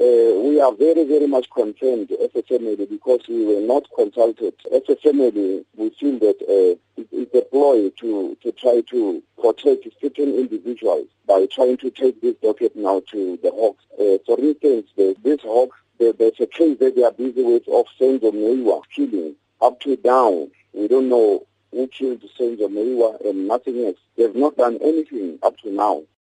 uh, we are very, very much concerned as a family because we were not consulted. As a family, we feel that uh, it's a ploy to, to try to protect certain individuals by trying to take this docket now to the Hawks. Uh, for instance, the, this Hawks, the, there's a case that they are busy with of Senzo Meyiwa killing up to down. We don't know who killed Senzo Meyiwa and nothing else. They've not done anything up to now.